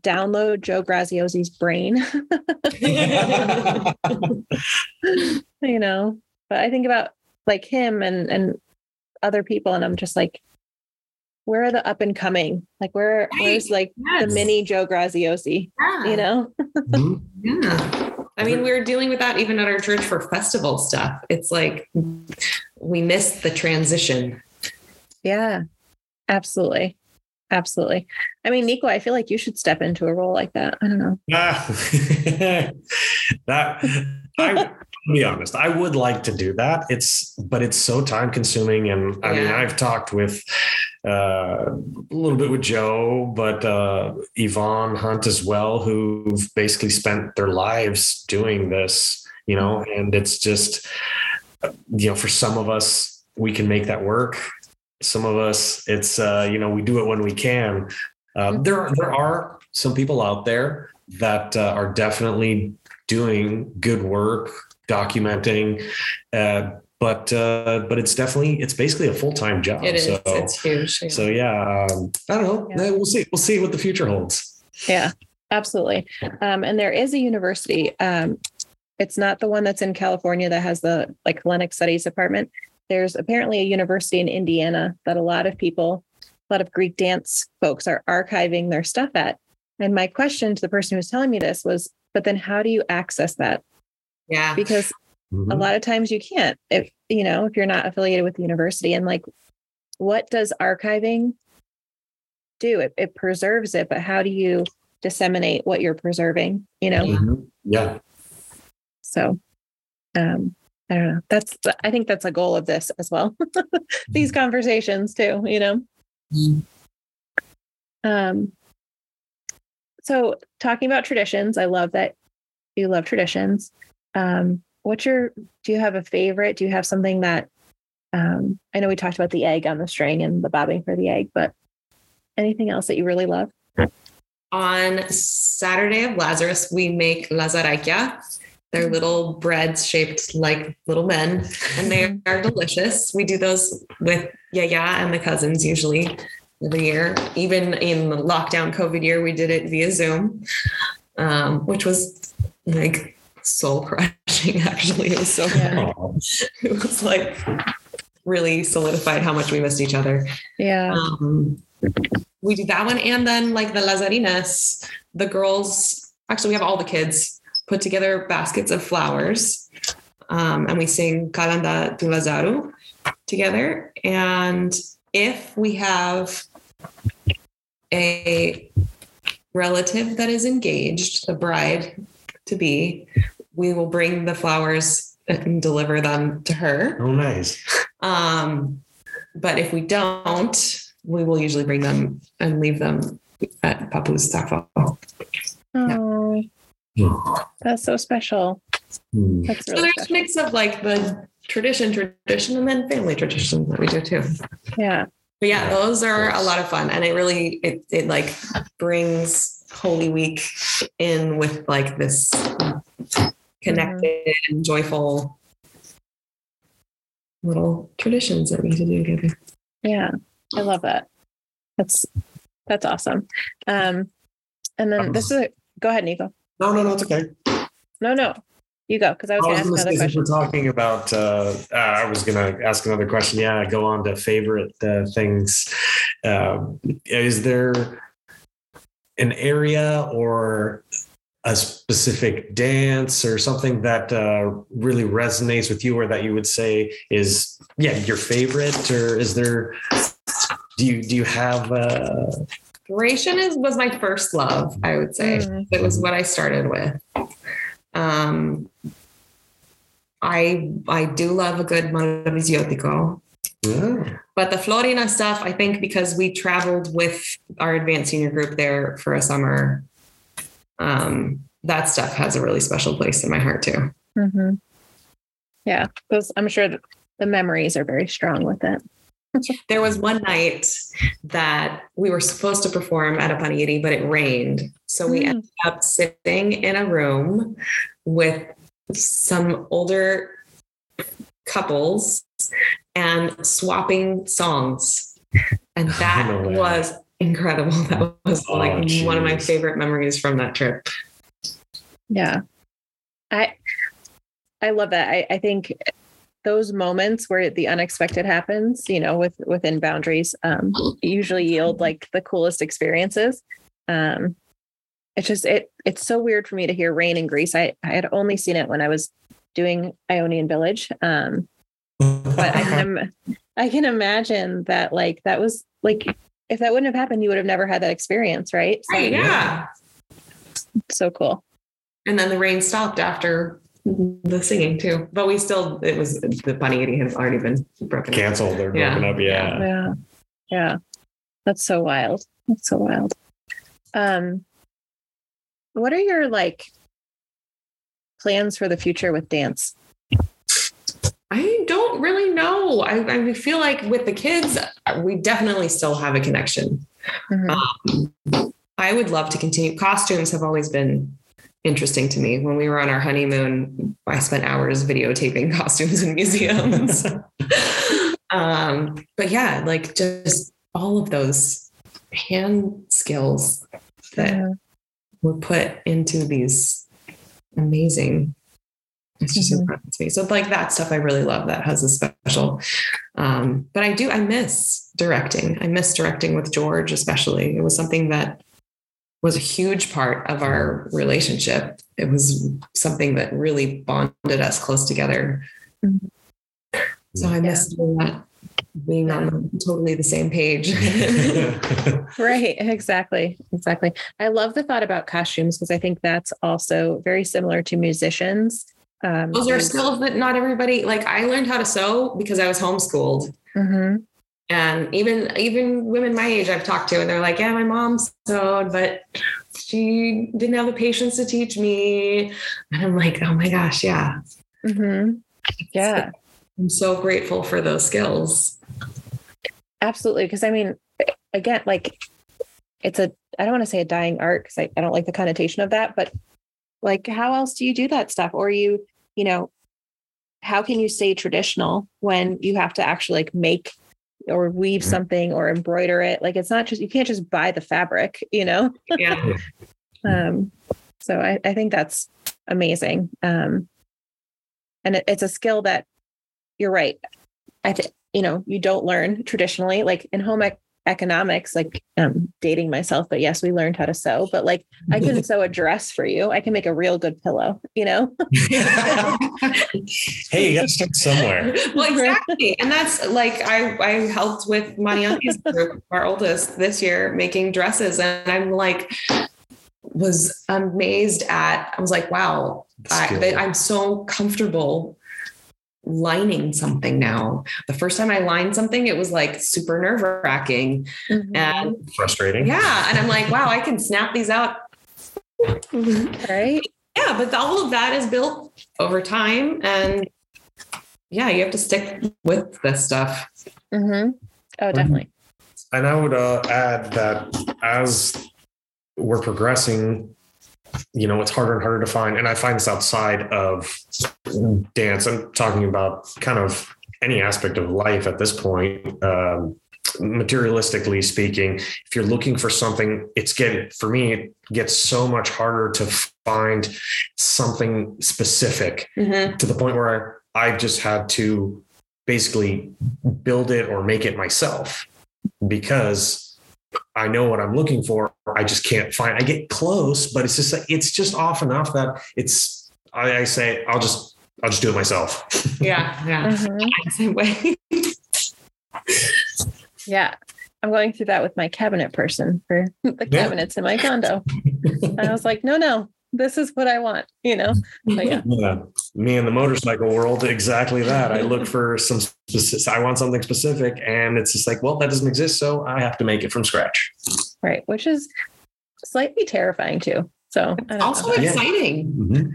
download Joe Graziosi's brain, you know? But I think about like him and and other people, and I'm just like, where are the up and coming? Like where where's like the mini Joe Graziosi,
yeah.
you know?
Mhm.
Yeah. I mean, we were dealing with that even at our church for festival stuff. It's like we missed the transition.
Yeah, absolutely. Absolutely. I mean, Nico, I feel like you should step into a role like that. I don't know.
Ah, that I, to be honest, I would like to do that. It's but it's so time consuming, and I mean, I've talked with uh, a little bit with Joe, but uh, Yvonne Hunt as well, who've basically spent their lives doing this. You know, and it's just you know, for some of us, we can make that work. Some of us, it's uh, you know, we do it when we can. Um, there, are, there are some people out there that uh, are definitely doing good work documenting uh, but uh, but it's definitely it's basically a full-time job
It is.
so
it's huge. yeah.
so yeah um, i don't know
Yeah.
We'll see we'll see what the future holds
Yeah, absolutely. Um, and there is a university. Um, it's not the one that's in California that has the like Hellenic Studies department. There's apparently a university in Indiana that a lot of people, a lot of Greek dance folks are archiving their stuff at. And my question to the person who was telling me this was, but then how do you access that?
yeah.
Because a
Mhm.
lot of times you can't if you know if you're not affiliated with the university and like what does archiving do it, it preserves it but how do you disseminate what you're preserving you know
Yeah.
Mhm. yeah
so um i don't know. That's i think that's a goal of this as well. These conversations too you know? Um so talking about traditions i love that you love traditions. Um what's your do you have a favorite? Do you have something that um i know we talked about the egg on the string and the bobbing for the egg but anything else that you really love?
On Saturday of Lazarus, we make lazarakia. They're little breads shaped like little men, and they are delicious. We do those with Yaya and the cousins usually every year. Even in the lockdown COVID year, we did it via Zoom, um, which was like soul crushing. Actually, it was so
Yeah.
It was like really solidified how much we missed each other.
yeah
Um, we do that one, and then like the lazarinas, the girls. Actually, we have all the kids put together baskets of flowers, um, and we sing Kalanda tu Lazaru together. And if we have a relative that is engaged, the bride to be, we will bring the flowers and deliver them to her.
oh nice
Um, but if we don't, we will usually bring them and leave them at Papu's Takfa.
oh that's so special
Hmm.
that's
So
really
there's a
special.
mix of like the tradition, tradition, and then family tradition that we do too.
yeah
But yeah,
Yeah,
those are a lot of fun, and it really it it like brings Holy Week in with like this connected and joyful little traditions that we get to do together.
Yeah, I love that. That's that's awesome. Um, and then this is a, go ahead, Nico.
No no no it's okay
No, no, you go because I was
I
going to ask another
we're
question.
talking about, uh, uh, I was going to ask another question. Yeah, go on to favorite uh, things. Um, is there an area or a specific dance or something that uh, really resonates with you or that you would say is, yeah, your favorite? Or is there, do you, do you have,
Duration is was my first love, I would say.
Mm.
It was what I started with. Um, I I do love a good Maravisiotico.
yeah,
But the Florina stuff, I think because we traveled with our advanced senior group there for a summer, um, that stuff has a really special place in my heart too.
Mhm. Yeah, because I'm sure the memories are very strong with it.
There was one night that we were supposed to perform at a Panigiri, but it rained. So we
Mm.
ended up sitting in a room with some older couples and swapping songs. And that
No
was incredible. That was
Oh,
like one of my favorite memories from that trip.
Yeah, I I love that. I, I think those moments where the unexpected happens, you know, with within boundaries, um, usually yield like the coolest experiences. Um, it's just it it's so weird for me to hear rain in Greece. I I had only seen it when I was doing Ionian Village. Um, but I can I can imagine that like that was like if that wouldn't have happened, you would have never had that experience, right? So,
Right, yeah.
so cool.
And then the rain stopped after the singing too. But we still, it was the bunny eating has already been broken.
Canceled. They're
Yeah.
broken up. Yeah.
Yeah. Yeah. That's so wild. That's so wild. Um what are your like plans for the future with dance?
I don't really know. I, I feel like with the kids, we definitely still have a connection.
Mhm.
Um, I would love to continue. Costumes have always been interesting to me. When we were on our honeymoon, I spent hours videotaping costumes in museums. um, but yeah, like just all of those hand skills that
Yeah.
were put into these amazing. It's just
Mhm.
incredible to me. So like that stuff, I really love. That has a special. Um, but I do. I miss directing. I miss directing with George, especially. It was something that was a huge part of our relationship. It was something that really bonded us close together.
Mhm.
So I miss doing that, being on totally the same page.
Right, exactly. Exactly. I love the thought about costumes because I think that's also very similar to musicians. Um,
Those are skills that not everybody like. I learned how to sew because I was homeschooled.
Mhm.
And even even women my age I've talked to, and they're like, "Yeah, my mom sewed, but she didn't have the patience to teach me." And I'm like, "Oh my gosh, yeah,
Mhm. Yeah.
I'm so grateful for those skills."
Absolutely. Because I mean, again, like it's a, I don't want to say a dying art because I, I don't like the connotation of that, but like, how else do you do that stuff? Or you, you know, how can you stay traditional when you have to actually like make or weave
Mhm.
something or embroider it? Like, it's not just, you can't just buy the fabric, you know?
Yeah,
Um, so I, I think that's amazing. Um, and it, it's a skill that you're right. I think, you know, you don't learn traditionally, like in home ec- economics, like um, dating myself, but yes, we learned how to sew, but like I can sew a dress for you. I can make a real good pillow, you know?
hey, you got to start somewhere.
well, exactly, and that's like I I helped with Manianki's group, our oldest, this year making dresses, and I'm like was amazed at. I was like, wow, I, I'm so comfortable lining something now. The first time I lined something, it was like super nerve wracking. And
Frustrating.
yeah, and I'm like, wow, I can snap these out.
Right.
Yeah, but all of that is built over time. And yeah, you have to stick with this stuff.
hmm Oh, definitely.
And I would uh, add that as we're progressing, you know, it's harder and harder to find. And I find this outside of dance. I'm talking about kind of any aspect of life at this point. Um, materialistically speaking, if you're looking for something, it's getting, for me, it gets so much harder to find something specific
Mhm.
to the point where I've just had to basically build it or make it myself because I know what I'm looking for. I just can't find. I get close, but it's just like it's just off enough that it's. I, I say I'll just I'll just do it myself.
Yeah, yeah.
Mhm.
Same way.
Yeah. I'm going through that with my cabinet person for the
Yeah.
cabinets in my condo. And I was like, no, no, this is what I want, you know? Mm-hmm. But yeah.
Yeah. Me in the motorcycle world, exactly that. I look for some specific. I want something specific, and it's just like, well, that doesn't exist, so I have to make it from scratch.
Right. Which is slightly terrifying too. So I
also
know.
Yeah.
exciting.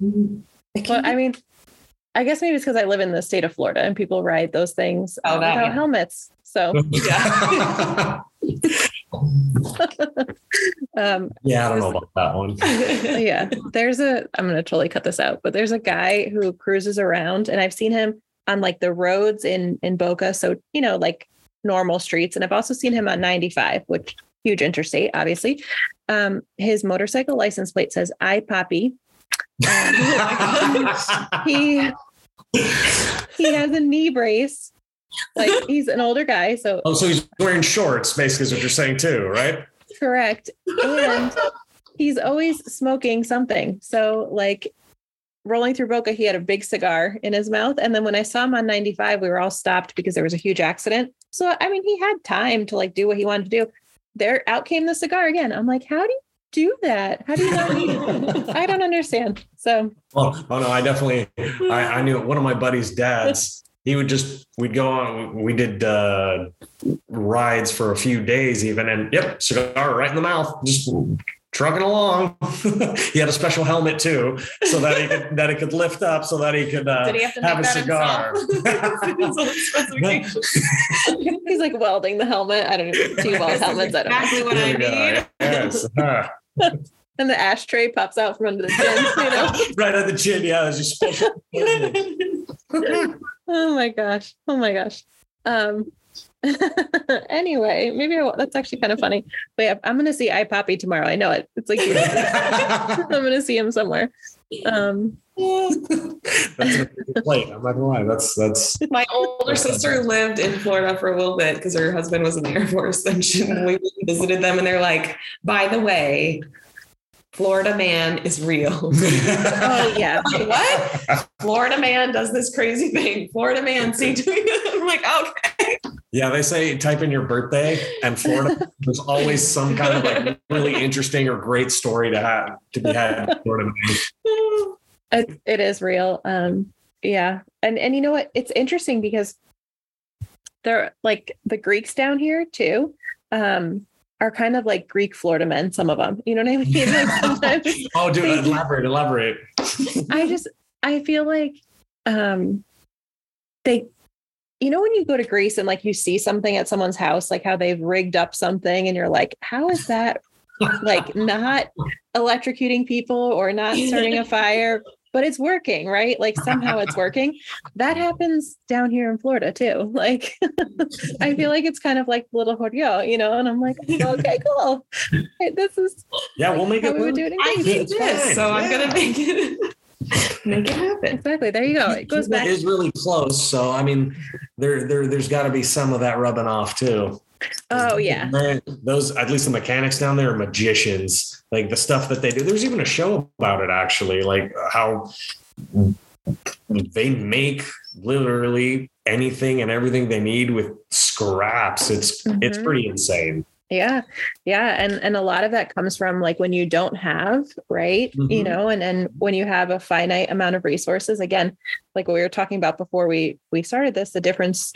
Mhm.
Well, I mean, I guess maybe it's because I live in the state of Florida and people ride those things
Oh,
um,
that,
without
yeah.
helmets. So
yeah,
um, yeah,
I don't know about that one.
yeah, there's a, I'm going to totally cut this out, but there's a guy who cruises around and I've seen him on like the roads in, in Boca. So, you know, like normal streets. And I've also seen him on 95, which huge interstate, obviously. Um, his motorcycle license plate says I Poppy. He, he has a knee brace. Like he's an older guy. So
oh, so he's wearing shorts, basically, is what you're saying too, right?
correct. And he's always smoking something. So like rolling through Boca, he had a big cigar in his mouth. And then when I saw him on 95, we were all stopped because there was a huge accident. So I mean, he had time to like do what he wanted to do. There out came the cigar again. I'm like, how do you do that? How do you not? I don't understand. So,
oh, oh no, I definitely, I, I knew one of my buddy's dads. He would just, we'd go on, we did uh, rides for a few days even, and yep, cigar right in the mouth, just trucking along. he had a special helmet too, so that he could that it could lift up, so that he could uh,
Did he have to
have a
that
cigar.
he's like welding the helmet. I don't know. Do you weld helmets? I don't know.
exactly what I
we go.
need.
Yes.
And the ashtray pops out from under the chin, you know?
right on the chin. Yeah, there's just special.
Oh my gosh. Oh my gosh. Um anyway, maybe I, that's actually kind of funny. But yeah, I'm gonna see I Poppy tomorrow. I know it. It's like I'm gonna see him somewhere. Um
that's a good plate. I'm not gonna lie. That's that's
My older sister lived in Florida for a little bit because her husband was in the Air Force, and she, we visited them, and they're like, "By the way, Florida man is real."
oh yeah.
what? Florida man does this crazy thing. Florida man, see to me. I'm like, okay.
Yeah, they say type in your birthday and Florida. There's always some kind of like really interesting or great story to have to be had. in Florida.
It, it is real. Um, yeah. And and you know what? It's interesting because they're like the Greeks down here too. Um, are kind of like Greek Florida men, some of them. You know what I mean? Like sometimes
Oh, dude, elaborate, elaborate.
I just I feel like um they you know when you go to Greece and like you see something at someone's house, like how they've rigged up something and you're like, how is that like not electrocuting people or not starting a fire, but it's working, right? Like somehow it's working. That happens down here in Florida too. Like I feel like it's kind of like little Jordio, you know, and I'm like, oh, okay, cool. This is
Yeah, we'll make it.
we would
work.
do it in
I
Greece.
need this,
fine.
so I'm gonna make it make it happen.
Exactly. There you go. It goes back.
is really close, so I mean, there, there, there's got to be some of that rubbing off too.
Oh yeah.
Those at least the mechanics down there are magicians. Like the stuff that they do. There's even a show about it actually, like how they make literally anything and everything they need with scraps. It's it's
Mhm.
pretty insane.
Yeah. Yeah. And and a lot of that comes from like when you don't have, right? You
Mhm.
know, and and when you have a finite amount of resources, again, like what we were talking about before we we started this, the difference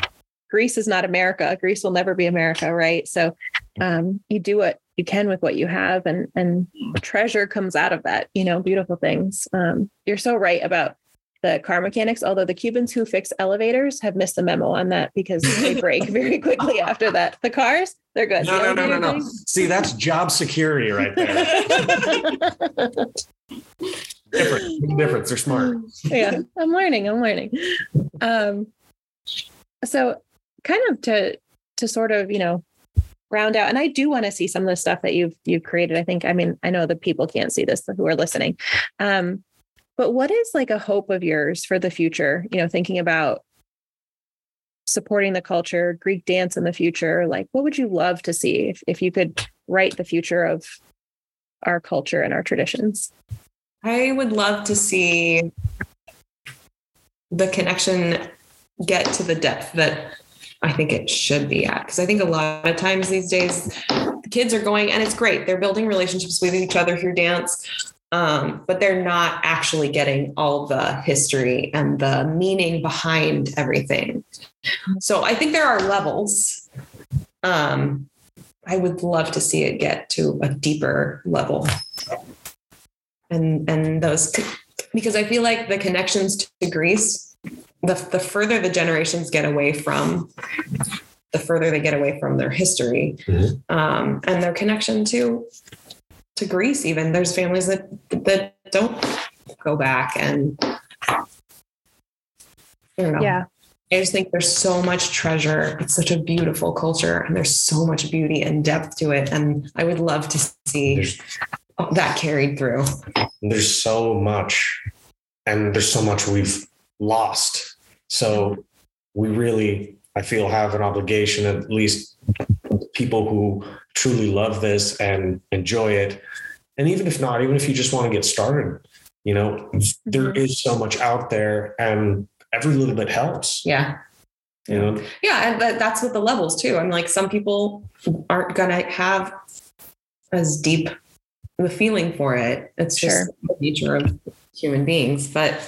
Greece is not America. Greece will never be America, right? So um you do what you can with what you have and and treasure comes out of that, you know, beautiful things. Um you're so right about the car mechanics, although the Cubans who fix elevators have missed the memo on that because they break very quickly after that. The cars, they're good.
No,
The
no, no, no, no. See, that's job security right there. Different. Difference. They're smart.
yeah, I'm learning. I'm learning. Um, so kind of to to sort of you know round out, and I do want to see some of the stuff that you've you've created. I think. I mean, I know the people can't see this who are listening. Um, but what is like a hope of yours for the future? You know, thinking about supporting the culture, Greek dance in the future. Like, what would you love to see if if you could write the future of our culture and our traditions?
I would love to see the connection get to the depth that I think it should be at. Because I think a lot of times these days, kids are going, and it's great. They're building relationships with each other through dance, um, but they're not actually getting all the history and the meaning behind everything. So I think there are levels. Um, I would love to see it get to a deeper level and and those because I feel like the connections to Greece, the the further the generations get away from, the further they get away from their history
Mhm.
um, and their connection to to Greece. Even there's families that that don't go back, and I don't know.
Yeah.
I just think there's so much treasure. It's such a beautiful culture, and there's so much beauty and depth to it. And I would love to see
There's
that carried through.
there's so much and there's so much we've lost so we really i feel have an obligation at least people who truly love this and enjoy it and even if not even if you just want to get started you know there
Mhm.
so much out there and every little bit helps
Yeah.
you know
Yeah, and that's with the levels too. I'm like, some people aren't gonna have as deep the feeling for it. It's just
Sure.
the nature of human beings. But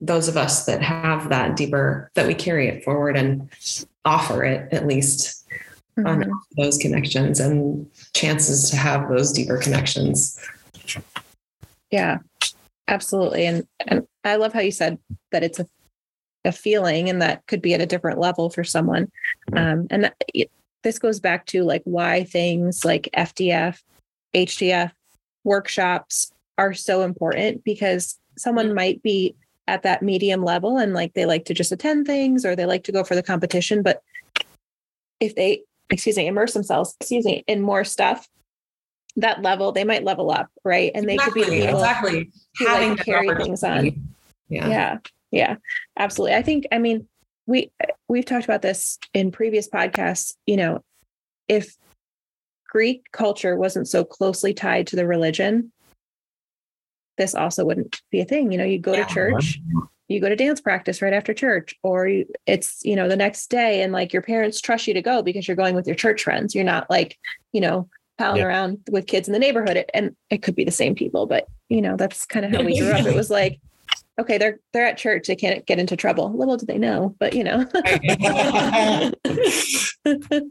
those of us that have that deeper, that we carry it forward and offer it at least on
Mhm.
those connections and chances to have those deeper connections.
Yeah, absolutely. And and I love how you said that it's a a feeling and that could be at a different level for someone. Um, and that, it, this goes back to like why things like FDF, HDF, workshops are so important because someone might be at that medium level and like they like to just attend things or they like to go for the competition, but if they excuse me immerse themselves excuse me in more stuff that level they might level up right and they could be the
Exactly, exactly.
like,
Having that
carry things on.
Yeah.
yeah yeah absolutely i think i mean we we've talked about this in previous podcasts you know if greek culture wasn't so closely tied to the religion this also wouldn't be a thing. You know you go to church you go to dance practice right after church or you, it's you know the next day and like your parents trust you to go because you're going with your church friends. You're not like you know palling
Yeah.
around with kids in the neighborhood. It- and it could be the same people but you know that's kind of how we grew up. It was like okay they're they're at church. They can't get into trouble. Little do they know but you know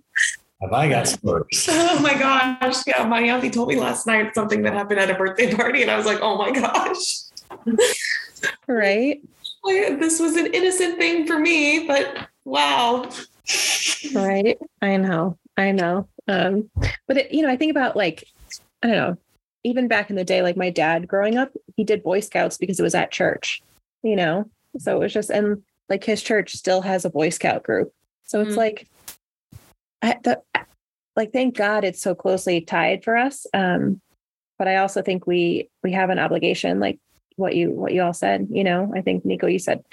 Have I got spurs?
Oh my gosh. Yeah. My auntie told me last night something that happened at a birthday party, and I was like, oh my gosh.
right
This was an innocent thing for me, but wow.
right i know i know um but it, you know i think about like i don't know even back in the day like my dad growing up he did boy scouts because it was at church you know so it was just and like his church still has a boy scout group so it's
Mm.
like I, the, like thank god it's so closely tied for us um but i also think we we have an obligation like what you what you all said you know i think nico you said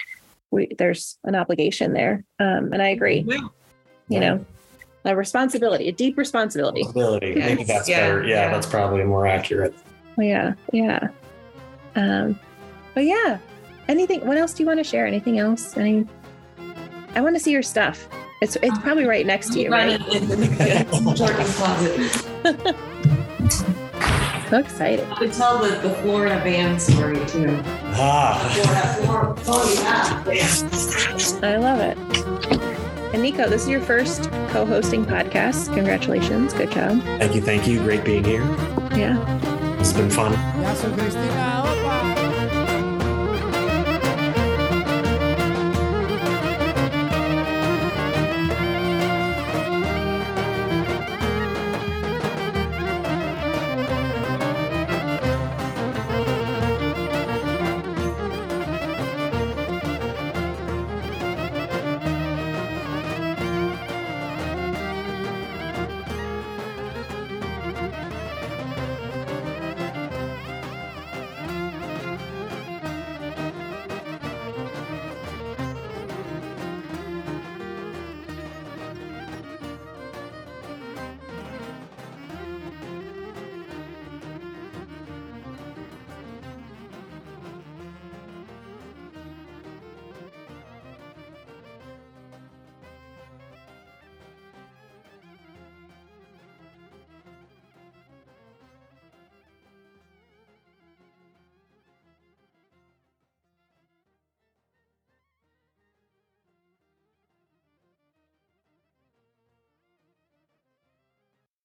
we there's an obligation there um and i agree
Yeah.
you know a responsibility a deep responsibility
Ability. Maybe that's
Yeah,
better. Yeah,
yeah.
that's probably more accurate.
yeah yeah um but yeah anything what else do you want to share anything else any i want to see your stuff it's it's probably right next to you right
in the Jordan closet.
so excited
I could tell the, the Florida band story too.
Ah.
Florida, oh yeah.
i love it and nico this is your first co-hosting podcast congratulations good job
Thank you. Thank you. Great being here.
yeah
It's been fun.